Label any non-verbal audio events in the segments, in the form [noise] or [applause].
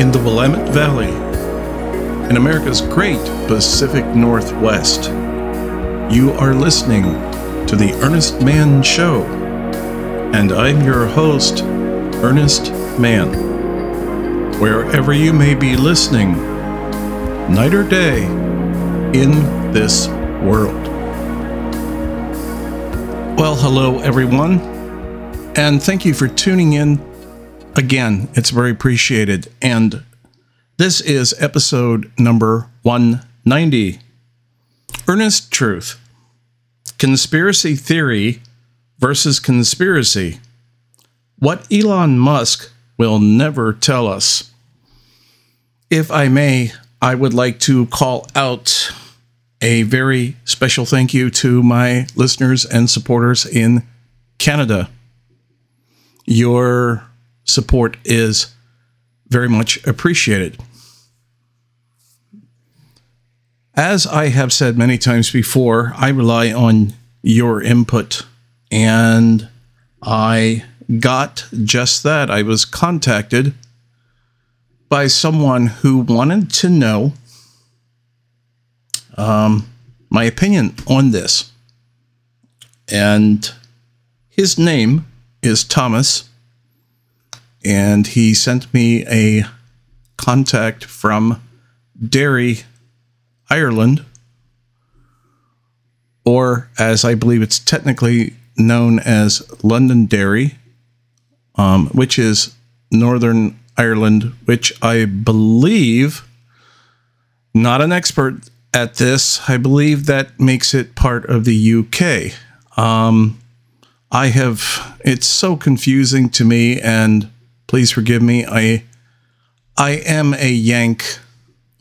in the Willamette Valley, in America's great Pacific Northwest. You are listening to The Earnest Mann Show, and I'm your host, Earnest Mann. Wherever you may be listening, night or day, in this world. Well, hello, everyone, and thank you for tuning in again. It's very appreciated. And this is episode number 190 Earnest Truth Conspiracy Theory versus Conspiracy. What Elon Musk will never tell us. If I may, I would like to call out a very special thank you to my listeners and supporters in Canada. Your support is very much appreciated. As I have said many times before, I rely on your input, and I got just that. I was contacted by someone who wanted to know um, my opinion on this. And his name is Thomas, and he sent me a contact from Derry, Ireland, or as I believe it's technically known as Londonderry, um, which is Northern Ireland, which I believe, not an expert at this, I believe that makes it part of the UK. Um, I have, it's so confusing to me, and please forgive me. I, I am a Yank,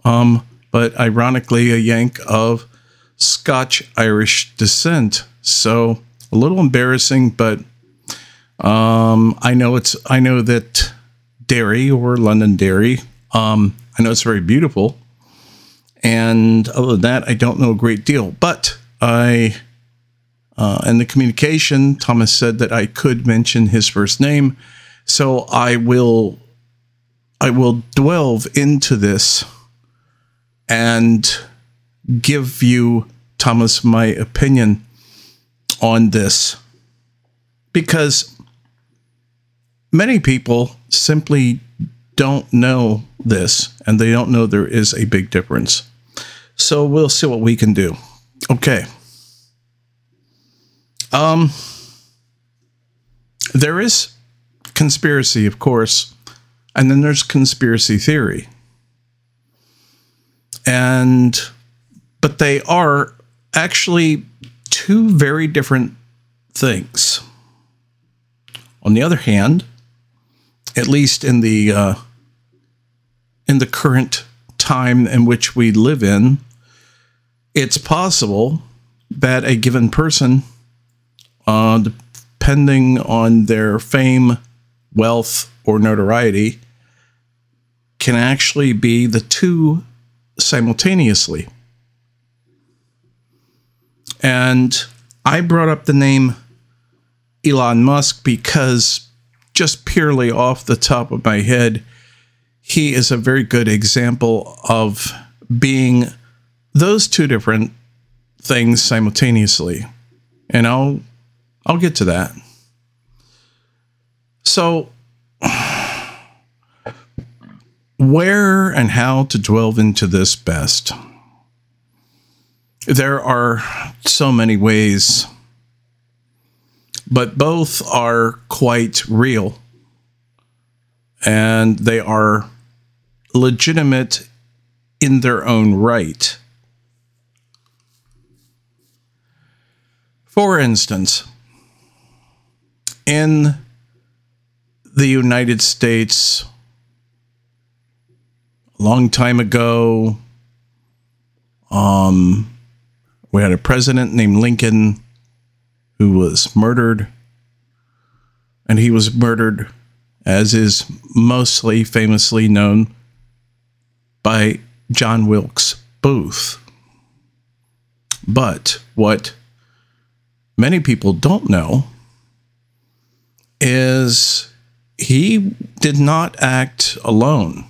um, but ironically, a Yank of Scotch Irish descent. So a little embarrassing, but um, I know it's, I know that Derry or Londonderry, um, I know it's very beautiful. And other than that, I don't know a great deal. But I, uh, in the communication, Thomas said that I could mention his first name. So I will, I will delve into this and give you, Thomas, my opinion on this. Because many people simply don't know this and they don't know there is a big difference. So we'll see what we can do. Okay. Um there is conspiracy, of course, and then there's conspiracy theory. And but they are actually two very different things. On the other hand, at least in the uh, in the current time in which we live in, it's possible that a given person, uh, depending on their fame, wealth, or notoriety, can actually be the two simultaneously. And I brought up the name Elon Musk because just purely off the top of my head, he is a very good example of being those two different things simultaneously. And I'll I'll get to that. So where and how to delve into this best? There are so many ways, but both are quite real and they are legitimate in their own right. For instance, in the United States, a long time ago, um, we had a president named Lincoln who was murdered. And he was murdered, as is mostly famously known, by John Wilkes Booth. But what many people don't know is he did not act alone.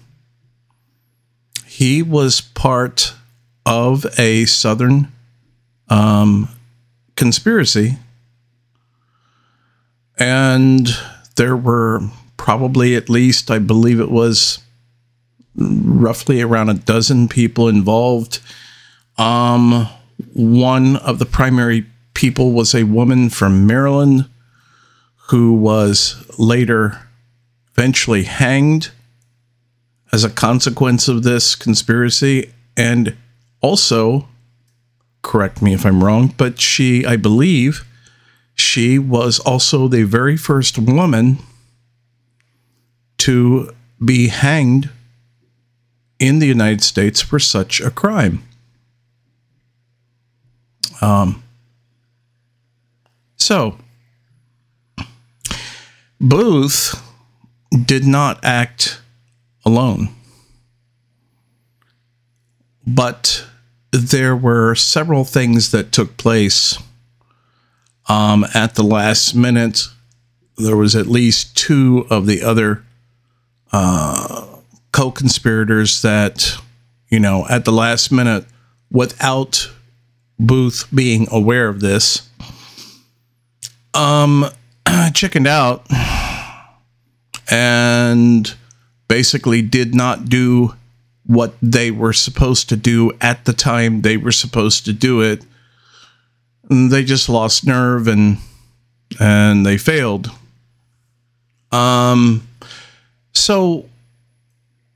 he was part of a Southern um, conspiracy. And there were probably at least, I believe it was roughly around a dozen people involved. Um, one of the primary people was a woman from Maryland who was later eventually hanged as a consequence of this conspiracy. And also, correct me if I'm wrong, but she, I believe, she was also the very first woman to be hanged in the United States for such a crime. Um, so, Booth did not act alone. But there were several things that took place um, at the last minute. There was at least two of the other uh, co-conspirators that, you know, at the last minute, without Booth being aware of this, um, [clears throat] chickened out and basically did not do what they were supposed to do at the time they were supposed to do it. And they just lost nerve and and they failed. Um so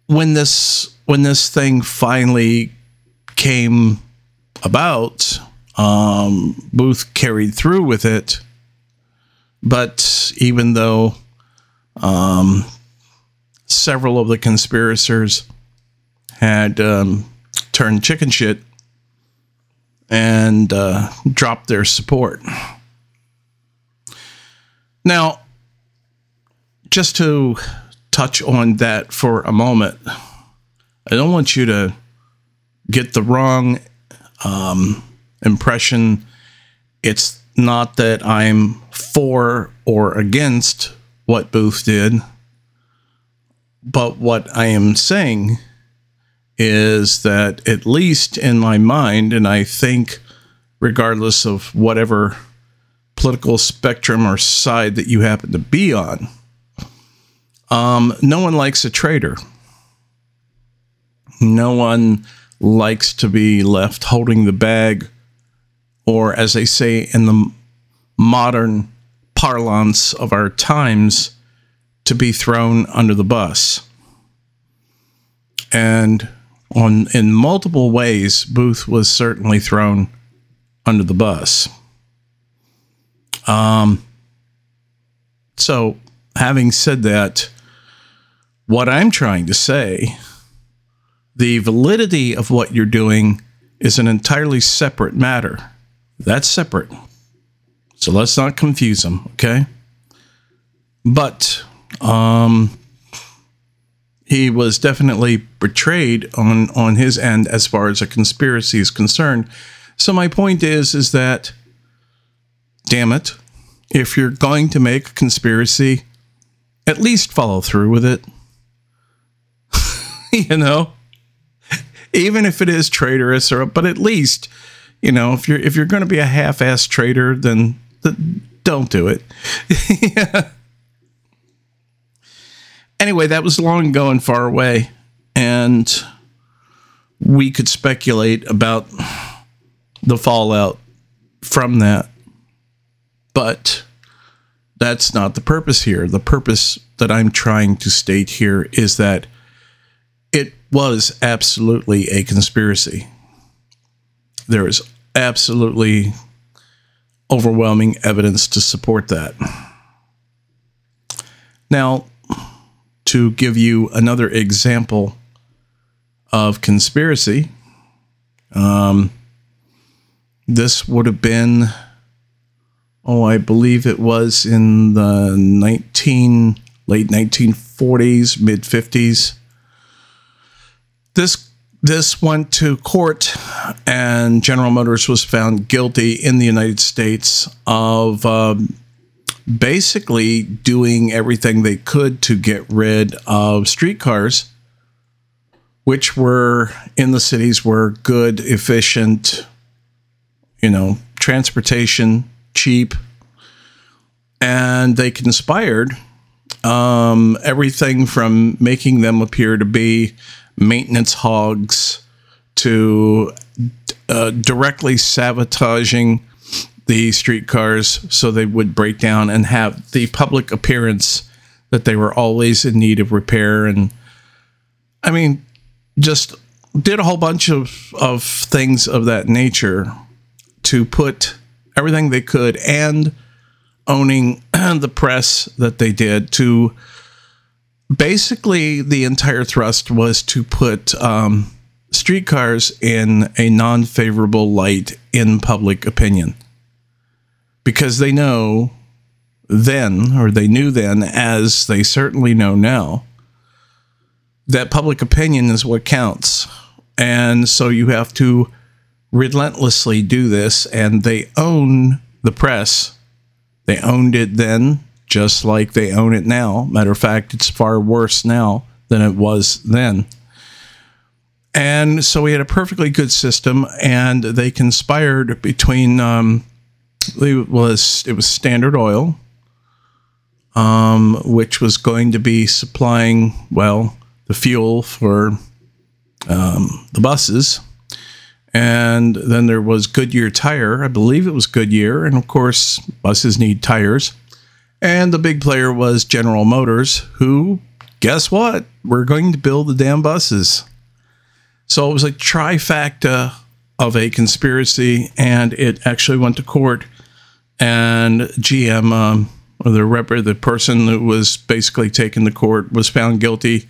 when this when this thing finally came about, um, Booth carried through with it. But even though um, several of the conspirators had um, turned chicken shit and uh, dropped their support. Now, just to touch on that for a moment, I don't want you to get the wrong um, impression. It's not that I'm for or against what Booth did. But what I am saying is that, at least in my mind, and I think regardless of whatever political spectrum or side that you happen to be on, um, no one likes a traitor. No one likes to be left holding the bag, or as they say in the modern parlance of our times to be thrown under the bus. And on in multiple ways, Booth was certainly thrown under the bus. Um, so, having said that, what I'm trying to say, the validity of what you're doing is an entirely separate matter. That's separate. So let's not confuse them, okay? But um, he was definitely betrayed on on his end as far as a conspiracy is concerned. So my point is is that damn it, if you're going to make a conspiracy, at least follow through with it. [laughs] you know, even if it is traitorous or but at least you know if you're if you're going to be a half-ass traitor then don't do it. [laughs] yeah. Anyway, that was long ago and far away, and we could speculate about the fallout from that. But that's not the purpose here. The purpose that I'm trying to state here is that it was absolutely a conspiracy. There is absolutely overwhelming evidence to support that. Now, to give you another example of conspiracy, um, this would have been, oh, I believe it was in the 19 late 1940s, mid 50s. This this went to court, and General Motors was found guilty in the United States of um, basically doing everything they could to get rid of streetcars which were in the cities were good, efficient, you know, transportation, cheap, and they conspired um, everything from making them appear to be maintenance hogs to uh, directly sabotaging the streetcars so they would break down and have the public appearance that they were always in need of repair. And i mean just did a whole bunch of, of things of that nature to put everything they could and owning [clears throat] the press that they did to basically the entire thrust was to put um, streetcars in a non favorable light in public opinion because they know then, or they knew then, as they certainly know now, that public opinion is what counts. And so you have to relentlessly do this, and they own the press. They owned it then, just like they own it now. Matter of fact, it's far worse now than it was then. And so we had a perfectly good system, and they conspired between um, it was it was Standard Oil, um, which was going to be supplying well the fuel for um, the buses, and then there was Goodyear Tire. I believe it was Goodyear, and of course buses need tires. And the big player was General Motors, who guess what? We're going to build the damn buses. So it was a trifecta of a conspiracy, and it actually went to court. And GM, um, or the rep, the person that was basically taken to court, was found guilty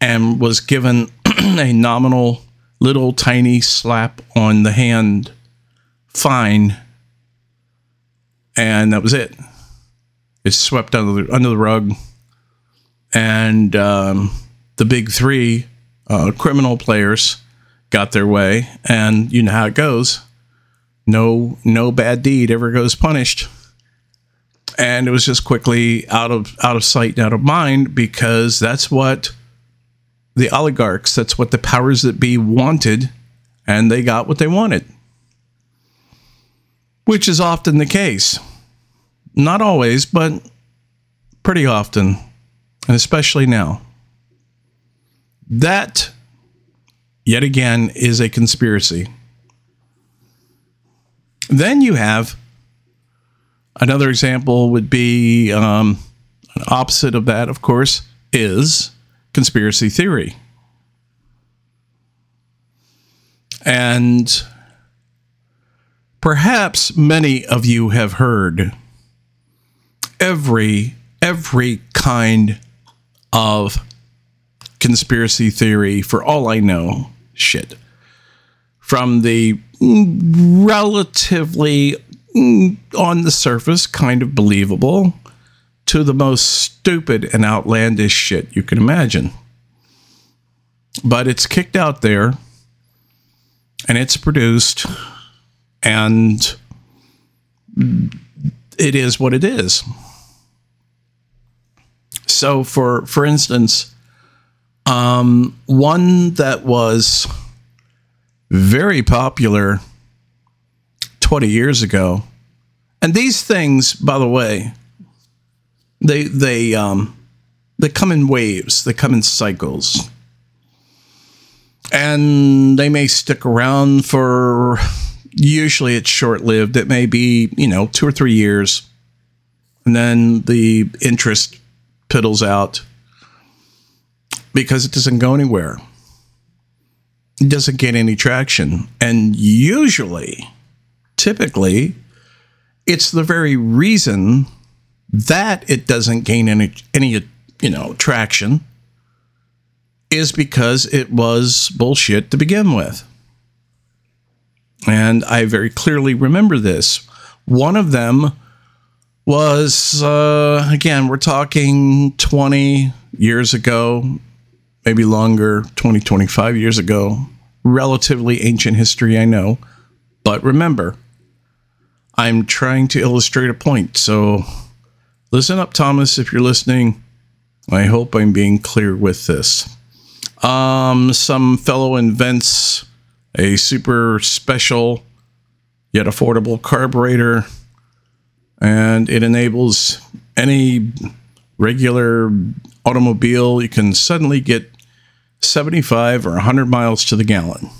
and was given [clears throat] a nominal, little tiny slap on the hand fine, and that was it. It's swept under the under the rug, and um, the big three uh, criminal players got their way, and you know how it goes. No, no bad deed ever goes punished, and it was just quickly out of out of sight, out of mind, because that's what the oligarchs, that's what the powers that be wanted, and they got what they wanted, which is often the case. Not always, but pretty often, and especially now. That, yet again, is a conspiracy. Then you have another example, would be um, an opposite of that, of course, is conspiracy theory. And perhaps many of you have heard every every kind of conspiracy theory for all I know shit. From the relatively mm, on the surface kind of believable to the most stupid and outlandish shit you can imagine. But it's kicked out there and it's produced and it is what it is. So for for instance um, one that was very popular 20 years ago. And these things by the way they they um they come in waves. They come in cycles. And they may stick around for usually it's short lived it may be you know two or three years. And then the interest piddles out because it doesn't go anywhere. It doesn't get any traction. And usually, typically, it's the very reason that it doesn't gain any any you know traction is because it was bullshit to begin with. And I very clearly remember this. One of them was, uh, again, we're talking 20 years ago, maybe longer, 20, 25 years ago. Relatively ancient history, I know. But remember, I'm trying to illustrate a point. So listen up, Thomas, if you're listening. I hope I'm being clear with this. Um, some fellow invents a super special yet affordable carburetor, and it enables any regular automobile, you can suddenly get 75 or 100 miles to the gallon.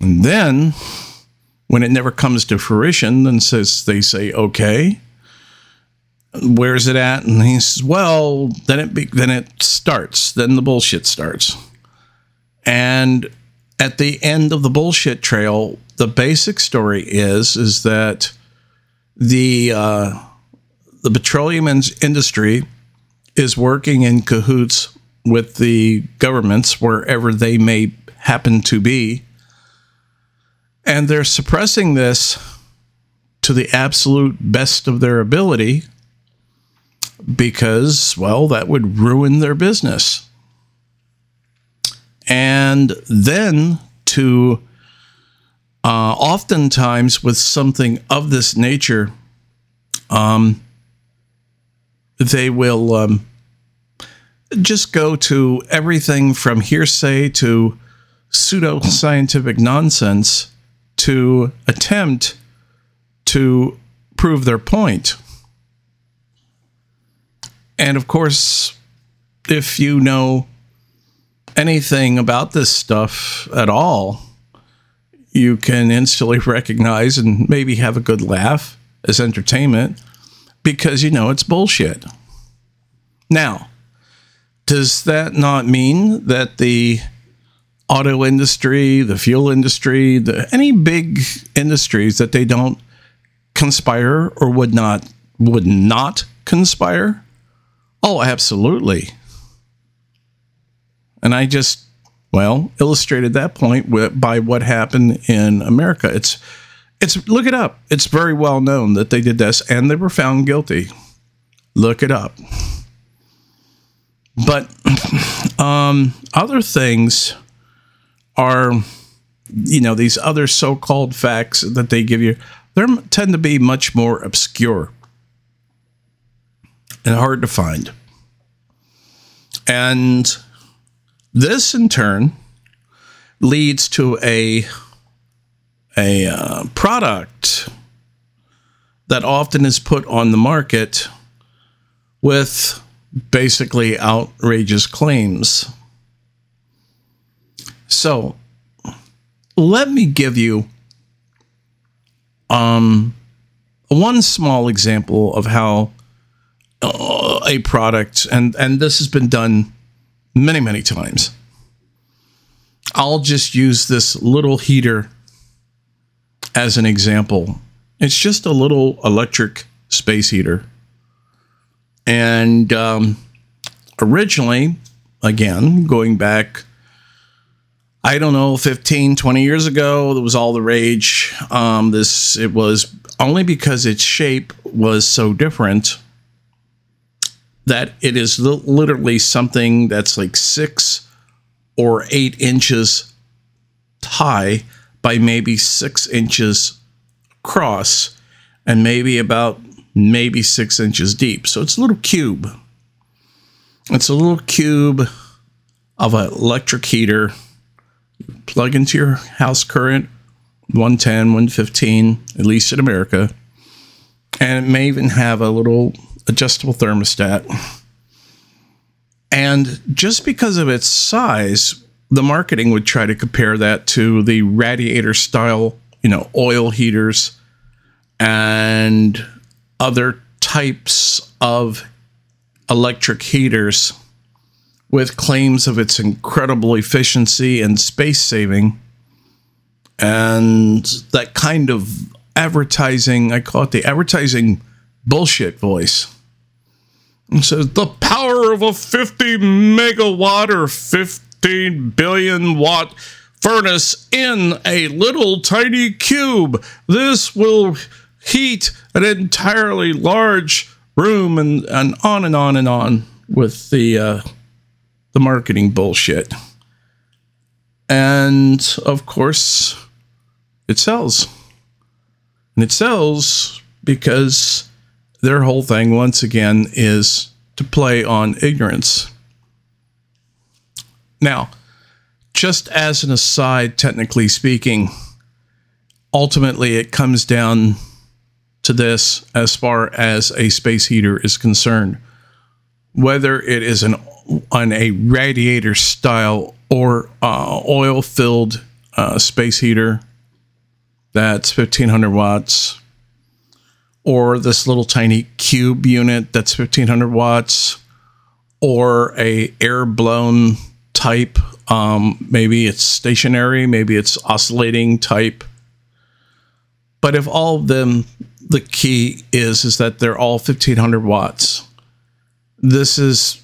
And then, when it never comes to fruition, then says they say, okay, where's it at? And he says, well, then it be, then it starts. Then the bullshit starts. And at the end of the bullshit trail, the basic story is is that the uh, the petroleum industry is working in cahoots with the governments wherever they may happen to be, and they're suppressing this to the absolute best of their ability because, well, that would ruin their business. And then to uh, oftentimes with something of this nature, um, they will um, just go to everything from hearsay to pseudo scientific nonsense to attempt to prove their point. And of course, if you know anything about this stuff at all, you can instantly [laughs] recognize and maybe have a good laugh as entertainment because you know it's bullshit. Now, does that not mean that the auto industry, the fuel industry, the, any big industries that they don't conspire or would not would not conspire? Oh, absolutely. And I just, well, illustrated that point with, by what happened in America. It's, it's, look it up. It's very well known that they did this and they were found guilty. Look it up. But um, other things are, you know, these other so called facts that they give you, they tend to be much more obscure and hard to find. And this, in turn, leads to a a uh, product that often is put on the market with basically outrageous claims. So, let me give you um, one small example of how uh, a product, and and this has been done many, many times. I'll just use this little heater as an example. It's just a little electric space heater. And um, originally, again, going back, I don't know, 15, 20 years ago, it was all the rage. Um, this, it was only because its shape was so different that it is literally something that's like six or eight inches high by maybe six inches across and maybe about maybe six inches deep. So it's a little cube. It's a little cube of an electric heater. Plug into your house current 110, 115, at least in America. And it may even have a little adjustable thermostat. And just because of its size, the marketing would try to compare that to the radiator style, you know, oil heaters and other types of electric heaters with claims of its incredible efficiency and space saving. And that kind of advertising, I call it the advertising bullshit voice. It says the power of a 50 megawatt or 15 billion watt furnace in a little tiny cube. This will heat an entirely large room and, and on and on and on with the uh, the marketing bullshit. And of course, it sells. And it sells because their whole thing, once again, is to play on ignorance. Now, just as an aside, technically speaking, ultimately it comes down to this as far as a space heater is concerned. Whether it is an on a radiator style or uh, oil filled uh, space heater that's 1500 watts, or this little tiny cube unit that's 1500 watts, or a air blown type. Um, maybe it's stationary, maybe it's oscillating type. But if all of them, the key is is that they're all 1500 watts. This is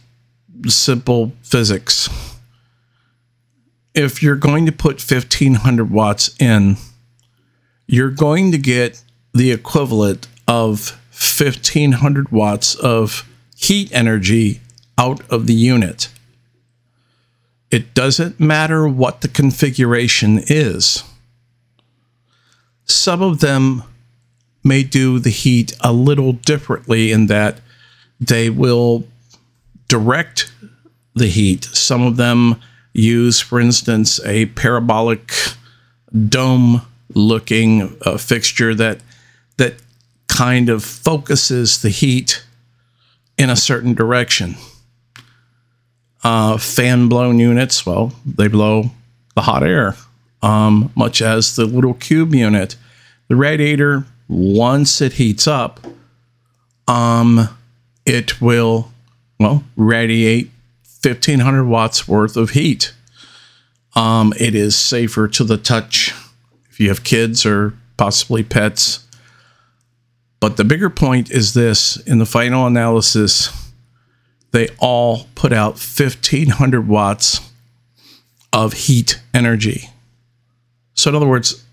simple physics. If you're going to put 1500 watts in, you're going to get the equivalent of 1500 watts of heat energy out of the unit. It doesn't matter what the configuration is. Some of them may do the heat a little differently in that they will direct the heat. Some of them use, for instance, a parabolic dome looking uh, fixture that that kind of focuses the heat in a certain direction. Uh, fan blown units, well, they blow the hot air, um, much as the little cube unit. The radiator, once it heats up, um, it will, well, radiate 1500 watts worth of heat. Um, it is safer to the touch if you have kids or possibly pets. But the bigger point is this in the final analysis, they all put out 1500 watts of heat energy. So, in other words,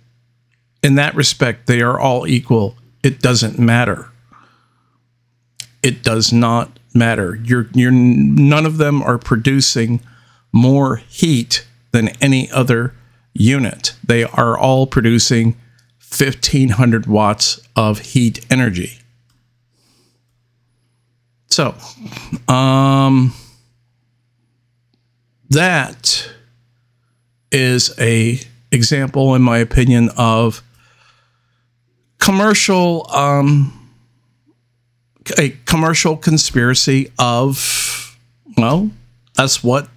in that respect, they are all equal. It doesn't matter. It does not matter. You're, you're, none of them are producing more heat than any other unit. They are all producing 1500 watts of heat energy. So, um, that is a example, in my opinion, of commercial, um, a commercial conspiracy of, well, that's what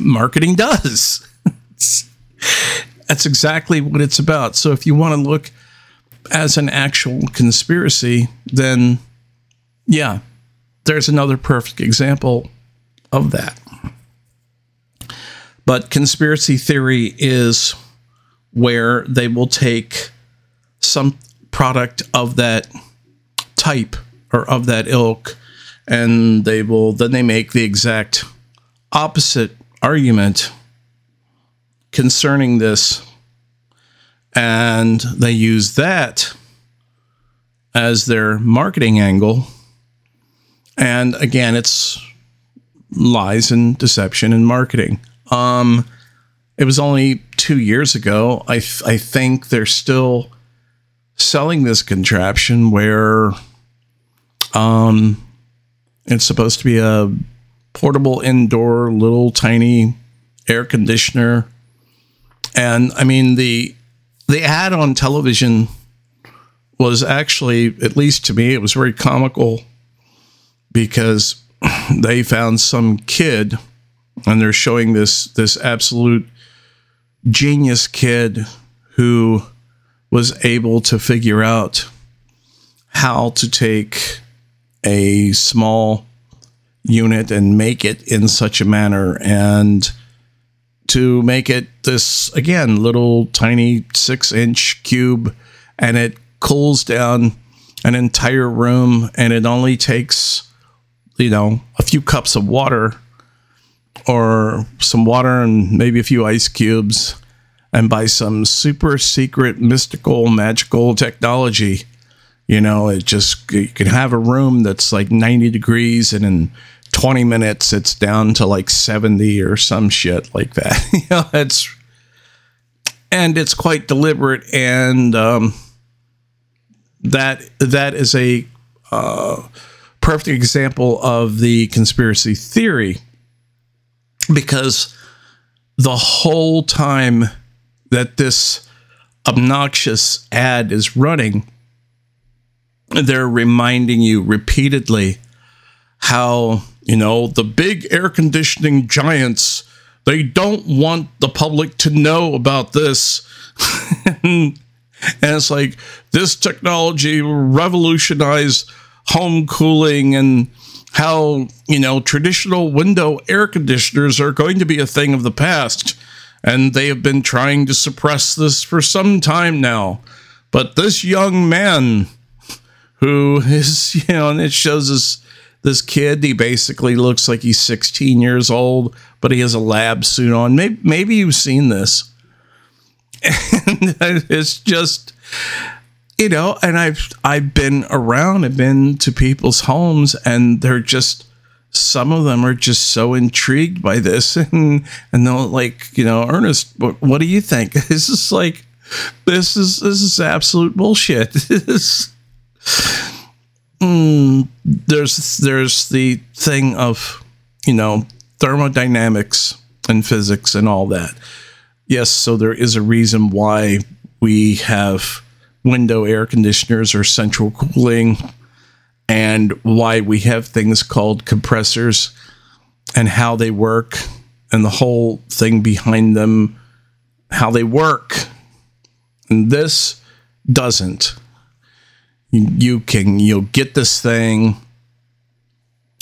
marketing does. that's exactly what it's about. So if you want to look as an actual conspiracy, then yeah, there's another perfect example of that. But conspiracy theory is where they will take some product of that type or of that ilk and they will then they make the exact opposite argument concerning this and they use that as their marketing angle. And again, it's lies and deception and marketing. Um, it was only two years ago. I, I think they're still selling this contraption where um, it's supposed to be a portable indoor little tiny air conditioner. And I mean, the the ad on television was actually, at least to me, it was very comical because [clears throat] they found some kid and they're showing this this absolute genius kid who was able to figure out how to take a small unit and make it in such a manner and to make it this again little tiny six inch cube. And it cools down an entire room and it only takes you know a few cups of water or some water and maybe a few ice cubes and by some super secret mystical magical technology you know it just you can have a room that's like 90 degrees and in 20 minutes it's down to like 70 or some shit like that. [laughs] You know it's and it's quite deliberate and um, that that is a uh, perfect example of the conspiracy theory because the whole time that this obnoxious ad is running, they're reminding you repeatedly how, you know, the big air conditioning giants, they don't want the public to know about this. [laughs] and it's like this technology revolutionized home cooling and how, you know, traditional window air conditioners are going to be a thing of the past. And they have been trying to suppress this for some time now. But this young man who [laughs] is, you know, and it shows us this kid, he basically looks like he's 16 years old, but he has a lab suit on. Maybe, maybe you've seen this. [laughs] And it's just, you know, and I've I've been around, I've been to people's homes, and they're just some of them are just so intrigued by this, [laughs] and and they're like, you know, Earnest, what, what do you think? [laughs] This is like, this is this is absolute bullshit. [laughs] this, mm, there's there's the thing of, you know, thermodynamics and physics and all that. Yes, so there is a reason why we have window air conditioners or central cooling and why we have things called compressors and how they work and the whole thing behind them, how they work. And this doesn't. You, can you'll get this thing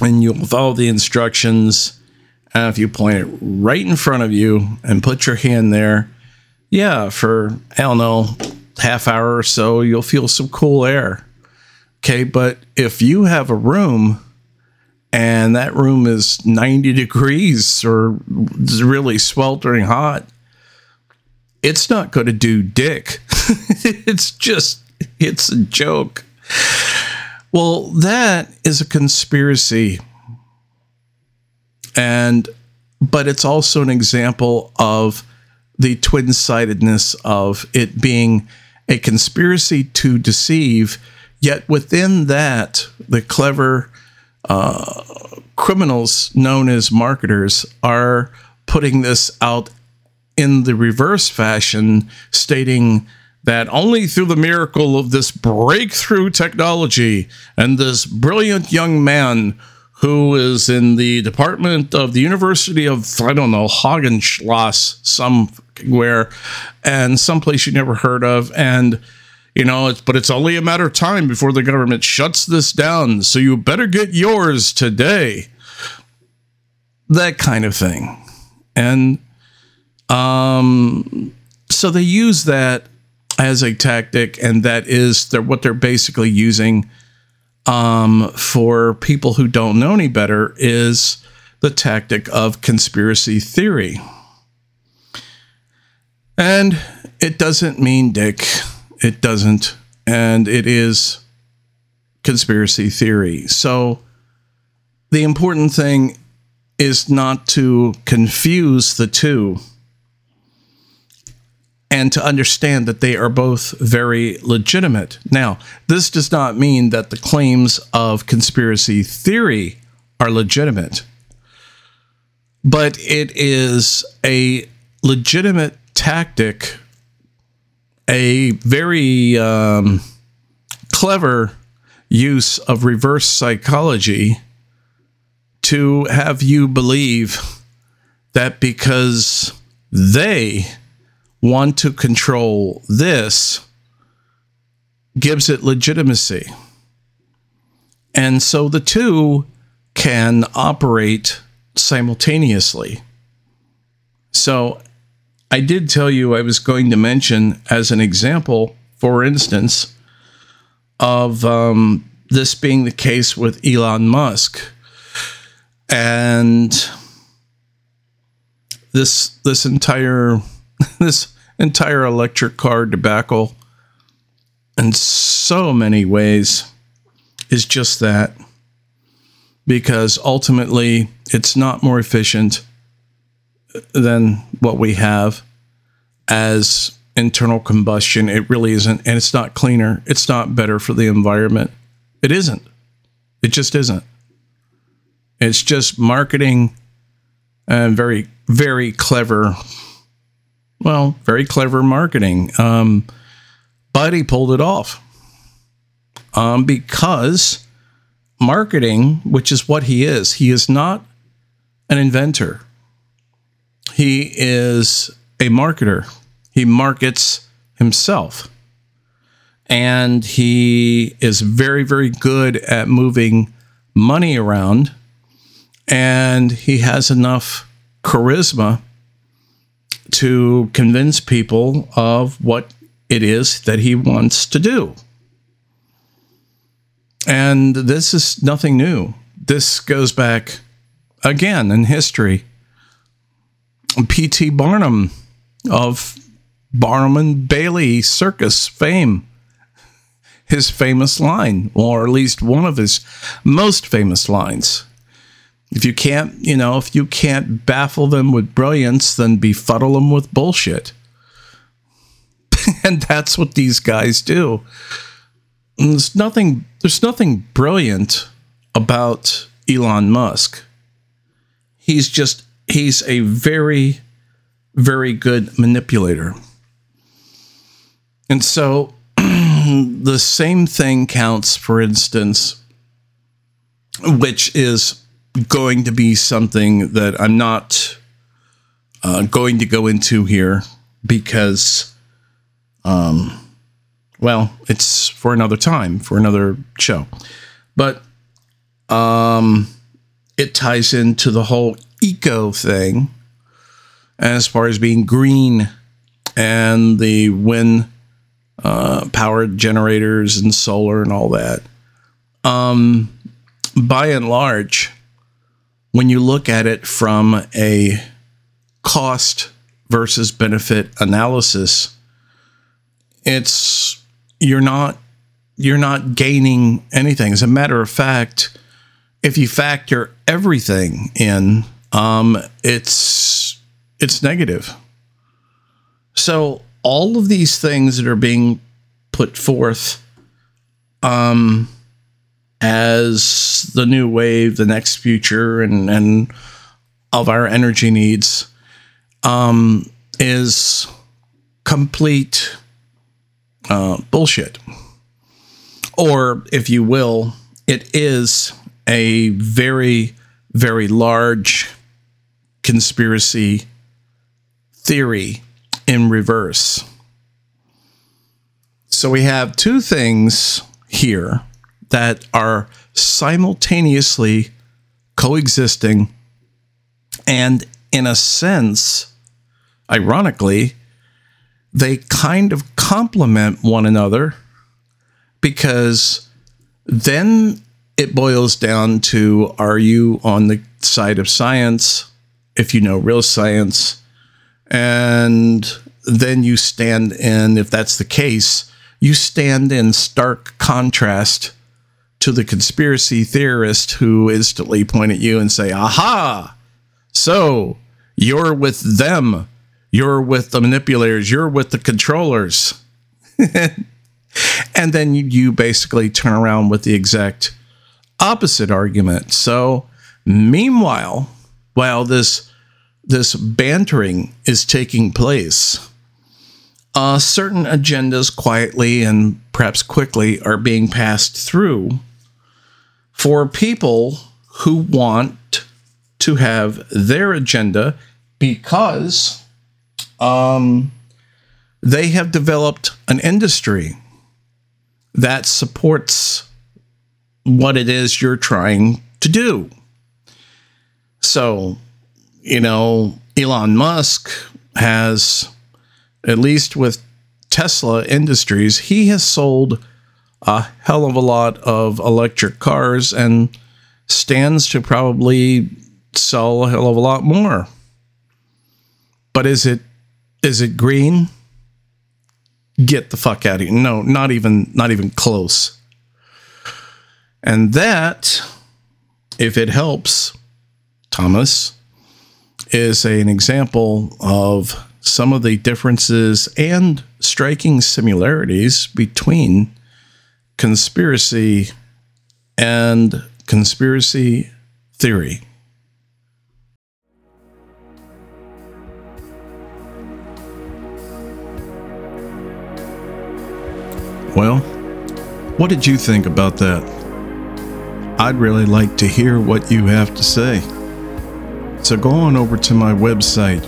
and you'll follow the instructions. And if you point it right in front of you and put your hand there, yeah, for I don't know, half hour or so, you'll feel some cool air. Okay, but if you have a room and that room is 90 degrees or really sweltering hot, it's not going to do dick. [laughs] it's just, it's a joke. Well, that is a conspiracy. And, but it's also an example of the twin sidedness of it being a conspiracy to deceive. Yet within that, the clever uh, criminals known as marketers are putting this out in the reverse fashion, stating that only through the miracle of this breakthrough technology and this brilliant young man who is in the department of the University of, I don't know, Hagenschloss, somewhere, and someplace you never heard of. And, you know, it's, but it's only a matter of time before the government shuts this down. So you better get yours today. That kind of thing. And, um, so they use that as a tactic, and that is their, what they're basically using um, for people who don't know any better is the tactic of conspiracy theory. And it doesn't mean dick. It doesn't. And it is conspiracy theory. So the important thing is not to confuse the two and to understand that they are both very legitimate. Now, this does not mean that the claims of conspiracy theory are legitimate, but it is a legitimate tactic, a very um, clever use of reverse psychology to have you believe that because they want to control this gives it legitimacy. And so the two can operate simultaneously. So I did tell you I was going to mention as an example, for instance, of um, this being the case with Elon Musk. And this this entire [laughs] this entire electric car debacle in so many ways is just that. Because ultimately, it's not more efficient than what we have as internal combustion. It really isn't. And it's not cleaner. It's not better for the environment. It isn't. It just isn't. It's just marketing and very, very clever. Well, very clever marketing. Um, but he pulled it off um, because marketing, which is what he is, he is not an inventor. He is a marketer. He markets himself. And he is very, very good at moving money around. And he has enough charisma to convince people of what it is that he wants to do. And this is nothing new. This goes back again in history. P.T. Barnum of Barnum and Bailey circus fame. His famous line, or at least one of his most famous lines. If you can't, you know, if you can't baffle them with brilliance, then befuddle them with bullshit. [laughs] and that's what these guys do. And there's nothing there's nothing brilliant about Elon Musk. He's just he's a very very good manipulator. And so [clears throat] the same thing counts for instance which is going to be something that I'm not uh, going to go into here because um well, it's for another time, for another show. But um, it ties into the whole eco thing as far as being green and the wind uh, powered generators and solar and all that. Um, by and large, when you look at it from a cost versus benefit analysis, it's you're not you're not gaining anything. As a matter of fact, if you factor everything in, um, it's it's negative. So all of these things that are being put forth um, as the new wave, the next future, and and of our energy needs um, is complete uh, bullshit. Or, if you will, it is a very, very large conspiracy theory in reverse. So we have two things here that are simultaneously coexisting and, in a sense, ironically, they kind of complement one another because then it boils down to are you on the side of science if you know real science and then you stand in if that's the case you stand in stark contrast to the conspiracy theorist who instantly point at you and say aha so you're with them you're with the manipulators, you're with the controllers. [laughs] and then you basically turn around with the exact opposite argument. So, meanwhile, while this this bantering is taking place, uh, certain agendas quietly and perhaps quickly are being passed through for people who want to have their agenda because um, they have developed an industry that supports what it is you're trying to do. So, you know, Elon Musk has, at least with Tesla Industries, he has sold a hell of a lot of electric cars and stands to probably sell a hell of a lot more. But is it is it green? Get the fuck out of here. No, not even not even close. And that, if it helps, Thomas, is an example of some of the differences and striking similarities between conspiracy and conspiracy theory. Well, what did you think about that? I'd really like to hear what you have to say. So go on over to my website,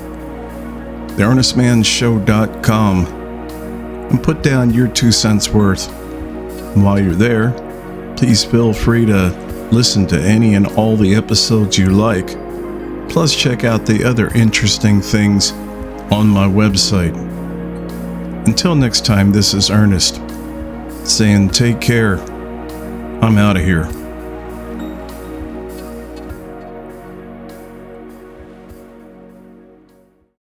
theearnestmannshow.com, and put down your two cents worth. And while you're there, please feel free to listen to any and all the episodes you like. Plus, check out the other interesting things on my website. Until next time, this is Earnest saying take care. I'm out of here.